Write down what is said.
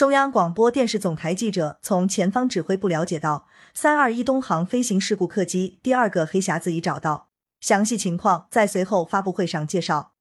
中央广播电视总台记者从前方指挥部了解到三二一东航飞行事故客机第二个黑匣子已找到。详细情况在随后发布会上介绍。